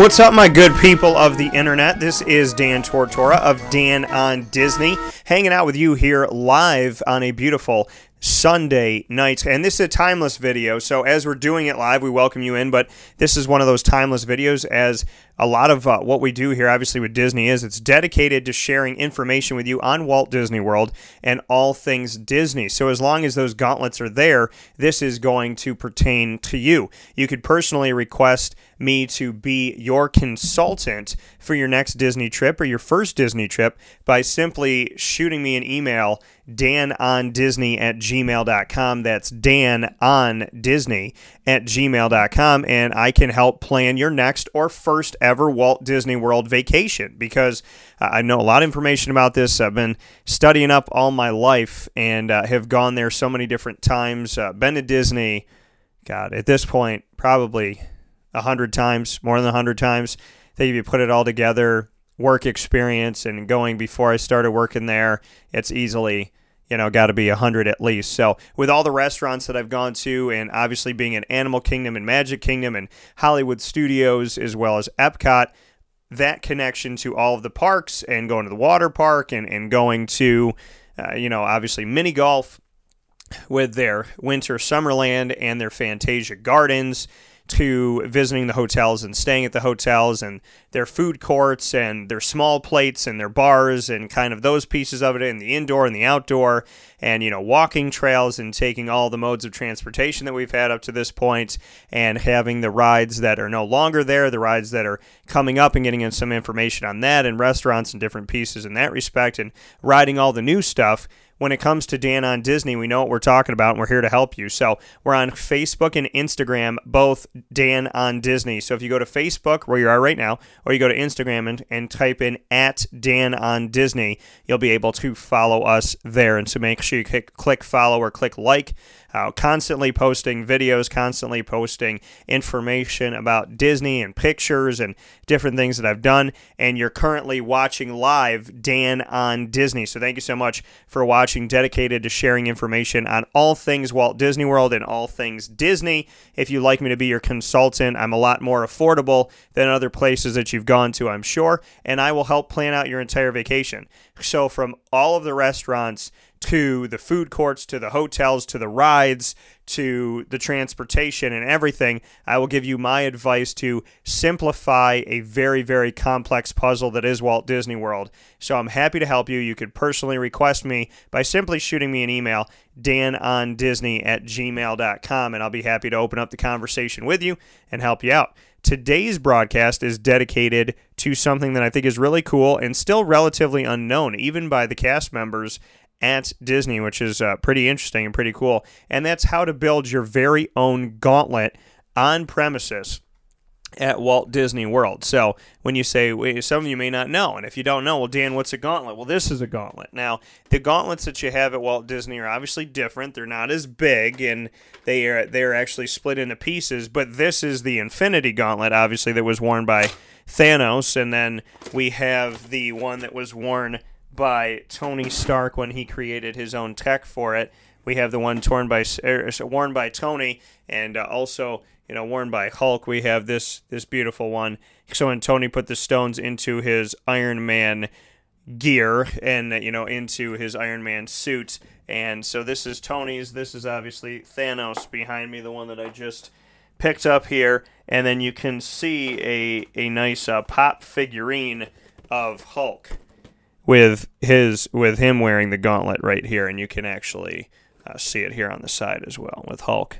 What's up, my good people of the internet? This is Dan Tortora of Dan on Disney, hanging out with you here live on a beautiful Sunday night. And this is a timeless video. So, as we're doing it live, we welcome you in. But this is one of those timeless videos, as a lot of uh, what we do here, obviously, with Disney is it's dedicated to sharing information with you on Walt Disney World and all things Disney. So, as long as those gauntlets are there, this is going to pertain to you. You could personally request me to be your consultant for your next Disney trip or your first Disney trip by simply shooting me an email, danondisney at gmail.com. That's Dan on Disney at gmail.com. And I can help plan your next or first ever Walt Disney World vacation because I know a lot of information about this. I've been studying up all my life and uh, have gone there so many different times. Uh, been to Disney, God, at this point, probably a hundred times, more than a hundred times. I think if you put it all together, work experience and going before I started working there, it's easily you know got to be a hundred at least. So with all the restaurants that I've gone to, and obviously being in Animal Kingdom and Magic Kingdom and Hollywood Studios as well as Epcot. That connection to all of the parks and going to the water park and, and going to, uh, you know, obviously mini golf with their Winter Summerland and their Fantasia Gardens to visiting the hotels and staying at the hotels and their food courts and their small plates and their bars and kind of those pieces of it in the indoor and the outdoor and you know walking trails and taking all the modes of transportation that we've had up to this point and having the rides that are no longer there the rides that are coming up and getting in some information on that and restaurants and different pieces in that respect and riding all the new stuff when it comes to Dan on Disney, we know what we're talking about and we're here to help you. So we're on Facebook and Instagram, both Dan on Disney. So if you go to Facebook, where you are right now, or you go to Instagram and, and type in at Dan on Disney, you'll be able to follow us there. And so make sure you click, click follow or click like uh, constantly posting videos, constantly posting information about Disney and pictures and different things that I've done. And you're currently watching live Dan on Disney. So thank you so much for watching, dedicated to sharing information on all things Walt Disney World and all things Disney. If you'd like me to be your consultant, I'm a lot more affordable than other places that you've gone to, I'm sure. And I will help plan out your entire vacation. So from all of the restaurants, to the food courts, to the hotels, to the rides, to the transportation and everything, I will give you my advice to simplify a very, very complex puzzle that is Walt Disney World. So I'm happy to help you. You could personally request me by simply shooting me an email, danondisney at gmail.com, and I'll be happy to open up the conversation with you and help you out. Today's broadcast is dedicated to something that I think is really cool and still relatively unknown, even by the cast members at Disney, which is uh, pretty interesting and pretty cool. And that's how to build your very own gauntlet on premises at Walt Disney World. So when you say, some of you may not know, and if you don't know, well, Dan, what's a gauntlet? Well, this is a gauntlet. Now, the gauntlets that you have at Walt Disney are obviously different. They're not as big, and they are they're actually split into pieces. But this is the Infinity Gauntlet, obviously, that was worn by Thanos, and then we have the one that was worn by Tony Stark when he created his own tech for it. We have the one torn by er, worn by Tony, and uh, also you know worn by Hulk. We have this this beautiful one. So when Tony put the stones into his Iron Man gear and you know into his Iron Man suit, and so this is Tony's. This is obviously Thanos behind me, the one that I just picked up here, and then you can see a a nice uh, pop figurine of Hulk with his with him wearing the gauntlet right here, and you can actually uh, see it here on the side as well with Hulk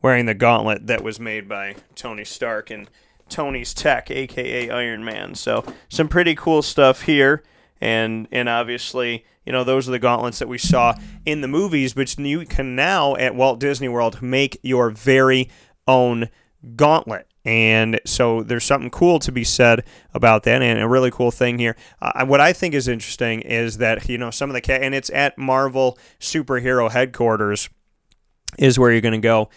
wearing the gauntlet that was made by Tony Stark and Tony's Tech, aka Iron Man. So some pretty cool stuff here, and and obviously you know those are the gauntlets that we saw in the movies, but you can now at Walt Disney World make your very own gauntlet. And so there's something cool to be said about that, and a really cool thing here. Uh, what I think is interesting is that you know some of the and it's at Marvel superhero headquarters is where you're going to go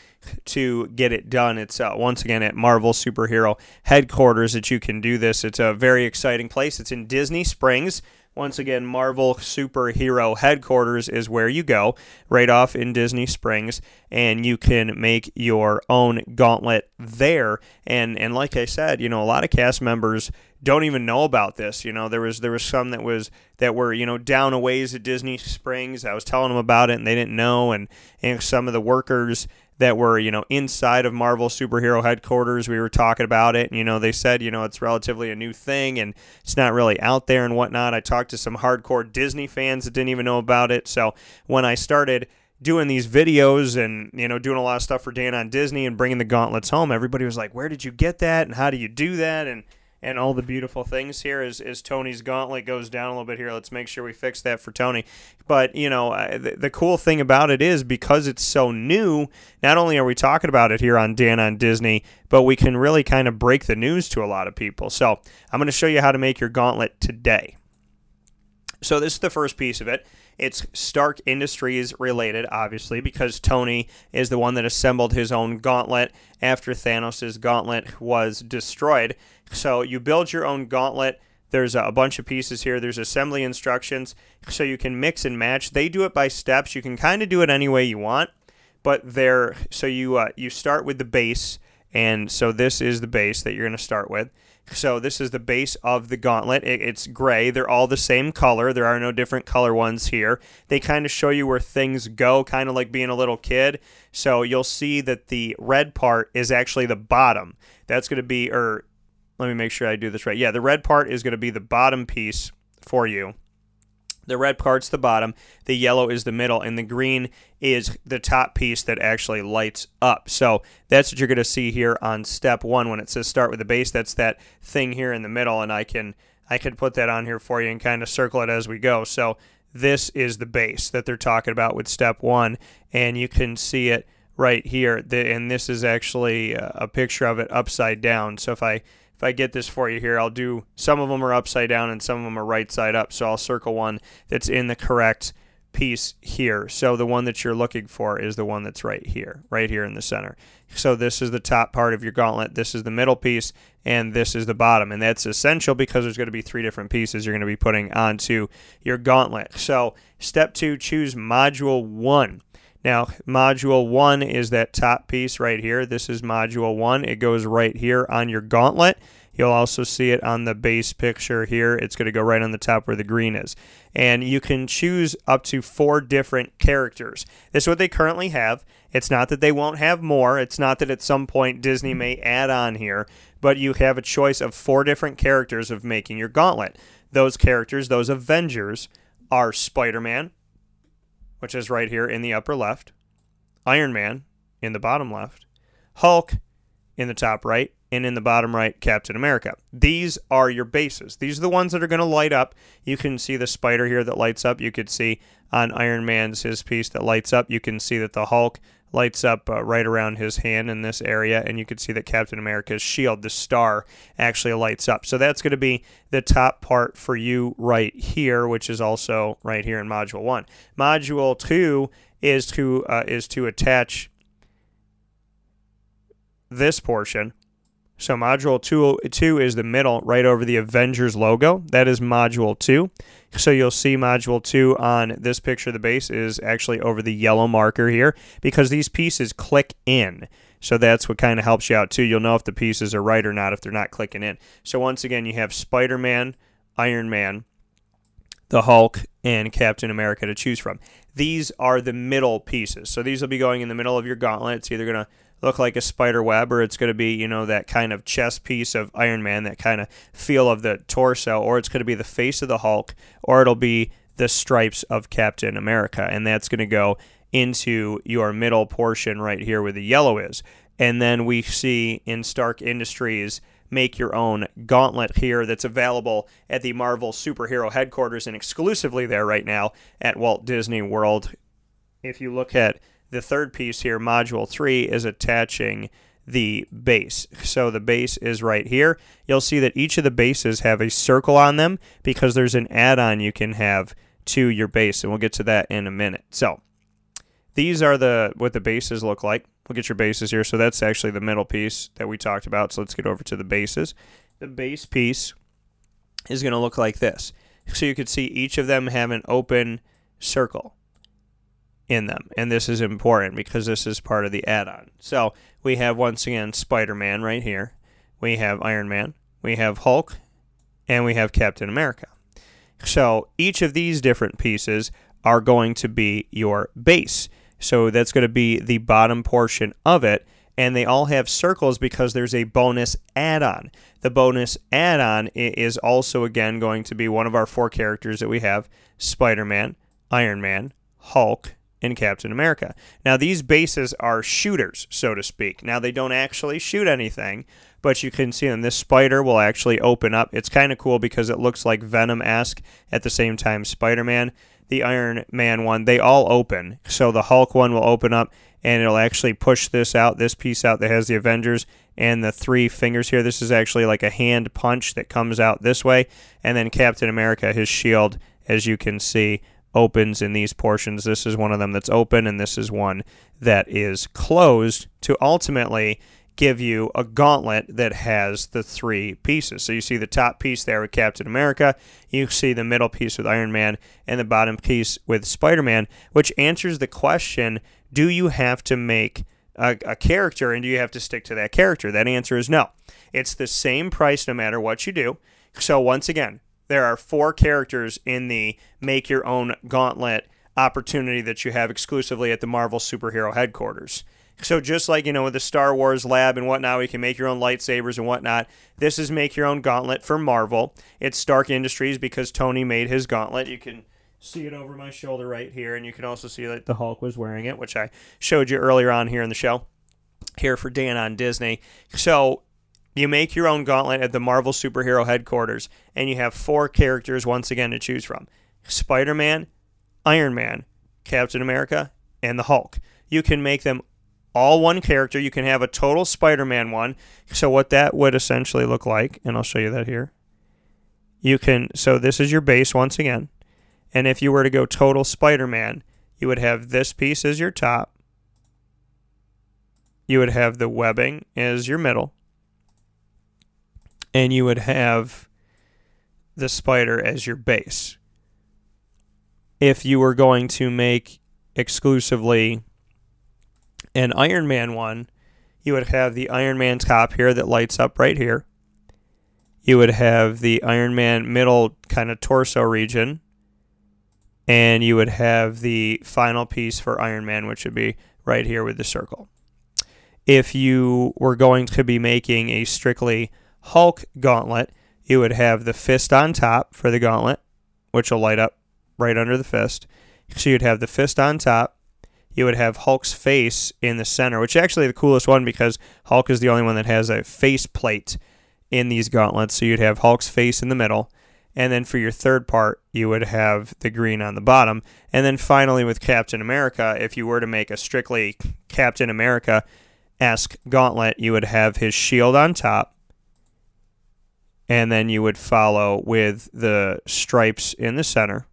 to get it done. It's uh, once again at Marvel superhero headquarters that you can do this. It's a very exciting place. It's in Disney Springs, Once again, Marvel Superhero Headquarters is where you go, right off in Disney Springs, and you can make your own gauntlet there. And and like I said, you know, a lot of cast members don't even know about this. You know, there was there was some that was that were you know down a ways at Disney Springs. I was telling them about it, and they didn't know. And and some of the workers that were you know inside of Marvel superhero headquarters. We were talking about it, and you know they said you know it's relatively a new thing and it's not really out there and whatnot. I talked to some hardcore Disney fans that didn't even know about it. So when I started doing these videos and you know doing a lot of stuff for Dan on Disney and bringing the gauntlets home, everybody was like, "Where did you get that? And how do you do that?" and and all the beautiful things here is, is Tony's gauntlet goes down a little bit here. Let's make sure we fix that for Tony. But, you know, the, the cool thing about it is because it's so new, not only are we talking about it here on Dan on Disney, but we can really kind of break the news to a lot of people. So I'm going to show you how to make your gauntlet today. So this is the first piece of it. It's Stark Industries related, obviously, because Tony is the one that assembled his own gauntlet after Thanos' gauntlet was destroyed. So you build your own gauntlet. There's a bunch of pieces here. There's assembly instructions, so you can mix and match. They do it by steps. You can kind of do it any way you want, but they're so you uh, you start with the base, and so this is the base that you're going to start with. So this is the base of the gauntlet. It's gray. They're all the same color. There are no different color ones here. They kind of show you where things go, kind of like being a little kid. So you'll see that the red part is actually the bottom. That's going to be, or let me make sure I do this right. Yeah, the red part is going to be the bottom piece for you. The red part's the bottom, the yellow is the middle, and the green is the top piece that actually lights up. So that's what you're going to see here on step one when it says start with the base. That's that thing here in the middle, and I can I can put that on here for you and kind of circle it as we go. So this is the base that they're talking about with step one, and you can see it right here. The, and this is actually a picture of it upside down. So if I if I get this for you here, I'll do some of them are upside down and some of them are right side up. So I'll circle one that's in the correct piece here. So the one that you're looking for is the one that's right here, right here in the center. So this is the top part of your gauntlet. This is the middle piece, and this is the bottom. And that's essential because there's going to be three different pieces you're going to be putting onto your gauntlet. So step two, choose module one. Now, module one is that top piece right here. This is module one. It goes right here on your gauntlet. You'll also see it on the base picture here. It's going to go right on the top where the green is. And you can choose up to four different characters. This is what they currently have. It's not that they won't have more. It's not that at some point Disney may add on here, but you have a choice of four different characters of making your gauntlet. Those characters, those Avengers, are Spider Man, which is right here in the upper left, Iron Man in the bottom left, Hulk in the top right, and in the bottom right, Captain America. These are your bases. These are the ones that are going to light up. You can see the spider here that lights up. You could see on Iron Man's his piece that lights up. You can see that the Hulk lights up uh, right around his hand in this area, and you can see that Captain America's shield, the star, actually lights up. So that's going to be the top part for you right here, which is also right here in Module One. Module Two is to uh, is to attach this portion. So module two, two is the middle right over the Avengers logo. That is module two. So you'll see module two on this picture. The base is actually over the yellow marker here because these pieces click in. So that's what kind of helps you out too. You'll know if the pieces are right or not if they're not clicking in. So once again, you have Spider-Man, Iron Man, the Hulk, and Captain America to choose from. These are the middle pieces. So these will be going in the middle of your gauntlet. It's either going to look like a spider web or it's going to be, you know, that kind of chest piece of Iron Man, that kind of feel of the torso, or it's going to be the face of the Hulk, or it'll be the stripes of Captain America. And that's going to go into your middle portion right here where the yellow is. And then we see in Stark Industries make your own gauntlet here that's available at the Marvel Superhero headquarters and exclusively there right now at Walt Disney World. If you look at the third piece here, module three, is attaching the base. So the base is right here. You'll see that each of the bases have a circle on them because there's an add-on you can have to your base, and we'll get to that in a minute. So these are the what the bases look like. We'll get your bases here. So that's actually the middle piece that we talked about. So let's get over to the bases. The base piece is going to look like this. So you can see each of them have an open circle in them. And this is important because this is part of the add on. So we have once again Spider Man right here. We have Iron Man. We have Hulk. And we have Captain America. So each of these different pieces are going to be your base. So that's going to be the bottom portion of it. And they all have circles because there's a bonus add on. The bonus add on is also, again, going to be one of our four characters that we have Spider Man, Iron Man, Hulk, and Captain America. Now, these bases are shooters, so to speak. Now, they don't actually shoot anything, but you can see them. This spider will actually open up. It's kind of cool because it looks like Venom esque at the same time Spider Man the Iron Man one, they all open. So the Hulk one will open up and it'll actually push this out, this piece out that has the Avengers and the three fingers here. This is actually like a hand punch that comes out this way. And then Captain America, his shield, as you can see, opens in these portions. This is one of them that's open, and this is one that is closed to ultimately give you a gauntlet that has the three pieces. So you see the top piece there with Captain America, you see the middle piece with Iron Man, and the bottom piece with Spider Man, which answers the question do you have to make a, a, character and do you have to stick to that character? That answer is no. It's the same price no matter what you do. So once again, there are four characters in the make your own gauntlet opportunity that you have exclusively at the Marvel Superhero headquarters. So just like you know with the Star Wars lab and whatnot, we can make your own lightsabers and whatnot. This is make your own gauntlet for Marvel. It's Stark Industries because Tony made his gauntlet. You can see it over my shoulder right here, and you can also see that the Hulk was wearing it, which I showed you earlier on here in the show. Here for Dan on Disney. So you make your own gauntlet at the Marvel superhero headquarters, and you have four characters once again to choose from Spider Man, Iron Man, Captain America, and the Hulk. You can make them all one character. You can have a total Spider Man one. So, what that would essentially look like, and I'll show you that here. You can, so this is your base once again. And if you were to go total Spider Man, you would have this piece as your top. You would have the webbing as your middle. And you would have the spider as your base. If you were going to make exclusively an Iron Man one, you would have the Iron Man top here that lights up right here. You would have the Iron Man middle kind of torso region. And you would have the final piece for Iron Man, which would be right here with the circle. If you were going to be making a strictly Hulk gauntlet, you would have the fist on top for the gauntlet, which will light up right under the fist. So you'd have the fist on top, you would have Hulk's face in the center, which actually the coolest one because Hulk is the only one that has a face plate in these gauntlets. So you'd have Hulk's face in the middle. And then for your third part, you would have the green on the bottom. And then finally, with Captain America, if you were to make a strictly Captain America esque gauntlet, you would have his shield on top. And then you would follow with the stripes in the center.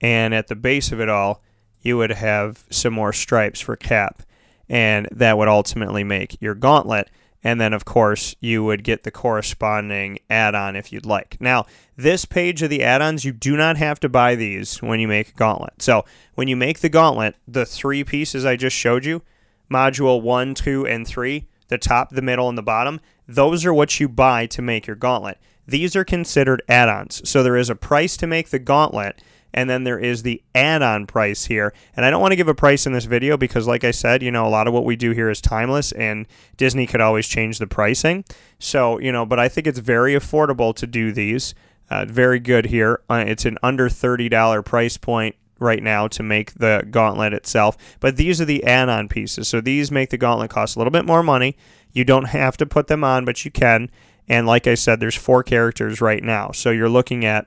And at the base of it all, you would have some more stripes for cap, and that would ultimately make your gauntlet. And then, of course, you would get the corresponding add on if you'd like. Now, this page of the add ons, you do not have to buy these when you make a gauntlet. So, when you make the gauntlet, the three pieces I just showed you module one, two, and three the top, the middle, and the bottom those are what you buy to make your gauntlet. These are considered add ons. So, there is a price to make the gauntlet and then there is the add-on price here. And I don't want to give a price in this video because like I said, you know, a lot of what we do here is timeless and Disney could always change the pricing. So, you know, but I think it's very affordable to do these. Uh, very good here. Uh, it's an under $30 price point right now to make the gauntlet itself. But these are the add on pieces. So these make the gauntlet cost a little bit more money. You don't have to put them on, but you can. And like I said, there's four characters right now. So you're looking at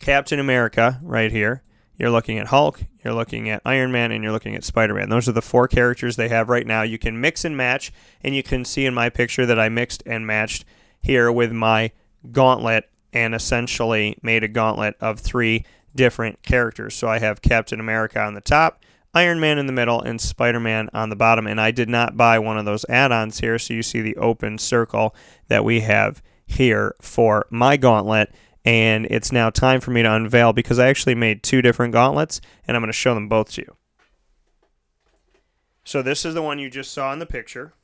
Captain America right here. You're looking at Hulk, you're looking at Iron Man, and you're looking at Spider Man. Those are the four characters they have right now. You can mix and match, and you can see in my picture that I mixed and matched here with my gauntlet and essentially made a gauntlet of three different characters. So I have Captain America on the top, Iron Man in the middle, and Spider Man on the bottom. And I did not buy one of those add ons here, so you see the open circle that we have here for my gauntlet and it's now time for me to unveil because I actually made two different gauntlets, and I'm going to show them both to you. So this is the one you just saw in the picture.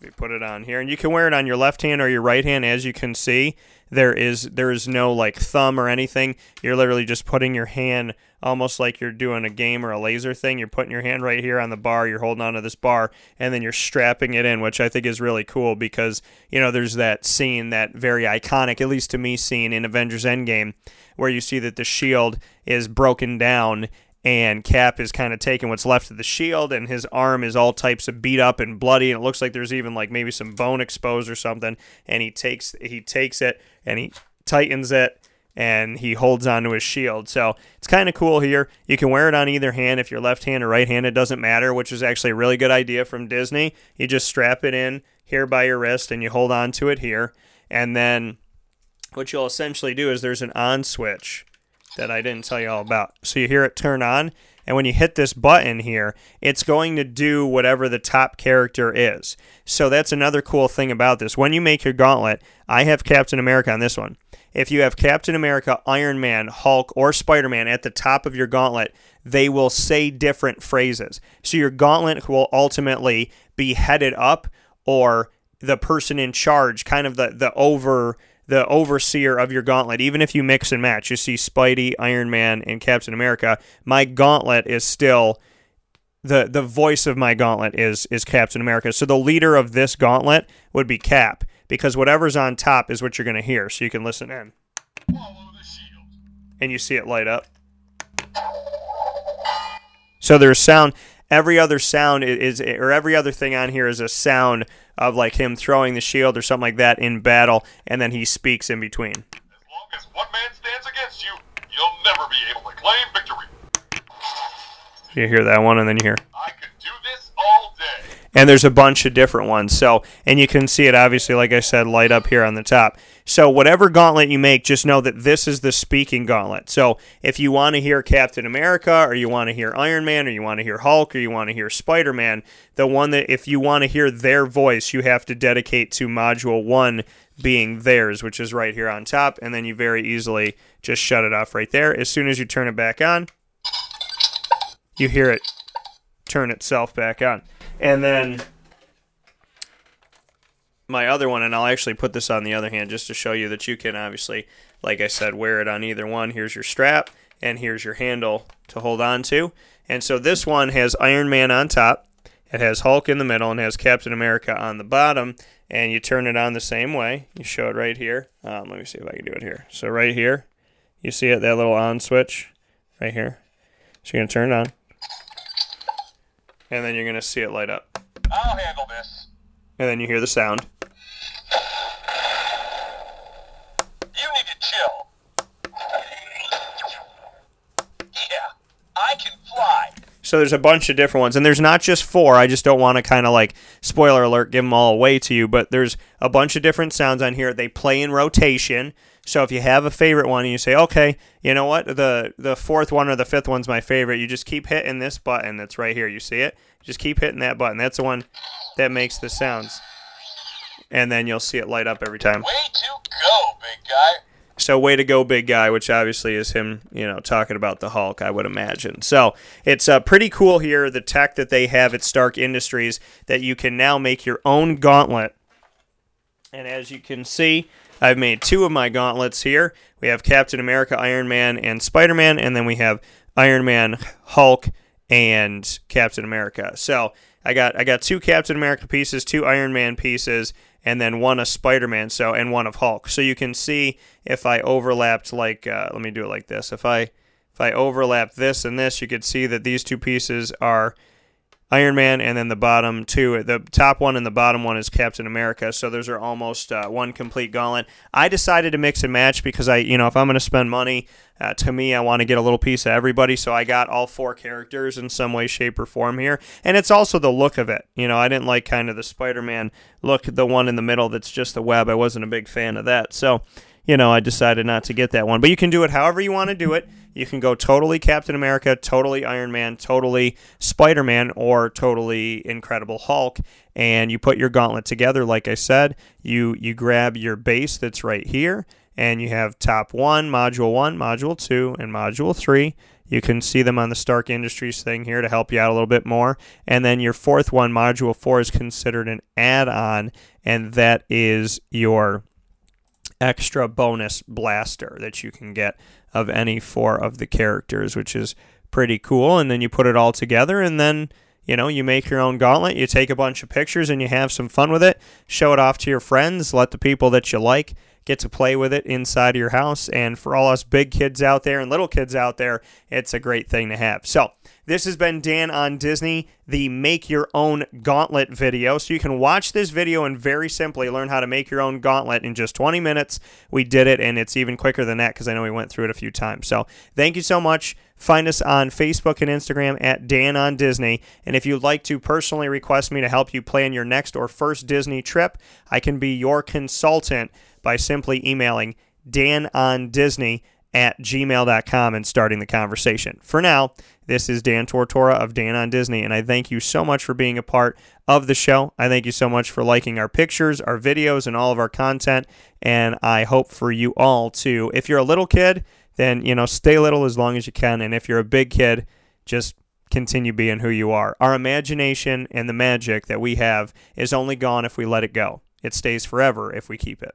We put it on here, and you can wear it on your left hand or your right hand. As you can see, there is there is no like thumb or anything. You're literally just putting your hand almost like you're doing a game or a laser thing. You're putting your hand right here on the bar. You're holding onto this bar, and then you're strapping it in, which I think is really cool because you know there's that scene, that very iconic, at least to me, scene in Avengers Endgame, where you see that the shield is broken down and Cap is kind of taking what's left of the shield, and his arm is all types of beat up and bloody, and it looks like there's even like maybe some bone exposed or something. And he takes he takes it and he tightens it and he holds onto his shield. So it's kind of cool here. You can wear it on either hand if you're left hand or right hand. It doesn't matter, which is actually a really good idea from Disney. You just strap it in here by your wrist and you hold on to it here. And then what you'll essentially do is there's an on switch that I didn't tell you all about. So you hear it turn on, and when you hit this button here, it's going to do whatever the top character is. So that's another cool thing about this. When you make your gauntlet, I have Captain America on this one. If you have Captain America, Iron Man, Hulk, or Spider Man at the top of your gauntlet, they will say different phrases. So your gauntlet will ultimately be headed up or the person in charge, kind of the, the over the overseer of your gauntlet. Even if you mix and match, you see Spidey, Iron Man, and Captain America. My gauntlet is still the the voice of my gauntlet is is Captain America. So the leader of this gauntlet would be Cap because whatever's on top is what you're going to hear. So you can listen in. And you see it light up. So there's sound. Every other sound is, or every other thing on here is a sound of like him throwing the shield or something like that in battle, and then he speaks in between. As long as one man stands against you, you'll never be able to claim victory. You hear that one, and then you hear. I could do this all day. And there's a bunch of different ones. So, and you can see it obviously, like I said, light up here on the top. So, whatever gauntlet you make, just know that this is the speaking gauntlet. So, if you want to hear Captain America, or you want to hear Iron Man, or you want to hear Hulk, or you want to hear Spider Man, the one that if you want to hear their voice, you have to dedicate to Module 1 being theirs, which is right here on top. And then you very easily just shut it off right there. As soon as you turn it back on, you hear it turn itself back on. And then my other one, and I'll actually put this on the other hand just to show you that you can obviously, like I said, wear it on either one. Here's your strap, and here's your handle to hold on to. And so this one has Iron Man on top, it has Hulk in the middle, and has Captain America on the bottom. And you turn it on the same way. You show it right here. Um, let me see if I can do it here. So right here, you see it, that little on switch right here. So you're going to turn it on and then you're gonna see it light up. I'll handle this. And then you hear the sound. You need to chill. Yeah, I can fly. So there's a bunch of different ones, and there's not just four. I just don't want to kind of like spoiler alert, give them all away to you. But there's a bunch of different sounds on here. They play in rotation. So if you have a favorite one and you say, okay, you know what, the the fourth one or the fifth one's my favorite, you just keep hitting this button that's right here. You see it? Just keep hitting that button. That's the one that makes the sounds. And then you'll see it light up every time. Way to go, big guy. So way to go, big guy, which obviously is him, you know, talking about the Hulk, I would imagine. So it's uh, pretty cool here, the tech that they have at Stark Industries, that you can now make your own gauntlet. And as you can see, I've made two of my gauntlets here. We have Captain America, Iron Man, and Spider Man, and then we have Iron Man, Hulk, and Captain America. So I got I got two Captain America pieces, two Iron Man pieces, and then one of Spider Man. So and one of Hulk. So you can see if I overlapped like uh, let me do it like this. If I if I overlap this and this, you could see that these two pieces are Iron Man, and then the bottom two, the top one and the bottom one is Captain America. So those are almost uh, one complete gauntlet. I decided to mix and match because I, you know, if I'm going to spend money, uh, to me, I want to get a little piece of everybody. So I got all four characters in some way, shape, or form here, and it's also the look of it. You know, I didn't like kind of the Spider-Man look, the one in the middle that's just the web. I wasn't a big fan of that. So you know, I decided not to get that one. But you can do it however you want to do it. You can go totally Captain America, totally Iron Man, totally Spider Man, or totally Incredible Hulk. And you put your gauntlet together, like I said. You you grab your base that's right here, and you have top one, module one, module two, and module three. You can see them on the Stark Industries thing here to help you out a little bit more. And then your fourth one, module four, is considered an add on, and that is your extra bonus blaster that you can get of any four of the characters, which is pretty cool. And then you put it all together, and then you know, you make your own gauntlet, you take a bunch of pictures and you have some fun with it. Show it off to your friends, let the people that you like get to play with it inside of your house. And for all us big kids out there and little kids out there, it's a great thing to have. So, this has been Dan on Disney, the Make Your Own Gauntlet video. So you can watch this video and very simply learn how to make your own gauntlet in just 20 minutes. We did it, and it's even quicker than that because I know we went through it a few times. So thank you so much. Find us on Facebook and Instagram at Dan on Disney. And if you'd like to personally request me to help you plan your next or first Disney trip, I can be your consultant by simply emailing Dan on Disney at gmail.com and starting the conversation. For now, this is Dan Tortora of Dan on Disney, and I thank you so much for being a part of the show. I thank you so much for liking our pictures, our videos, and all of our content. And I hope for you all to, if you're a little kid, then, you know, stay little as long as you can. And if you're a big kid, just continue being who you are. Our imagination and the magic that we have is only gone if we let it go, it stays forever if we keep it.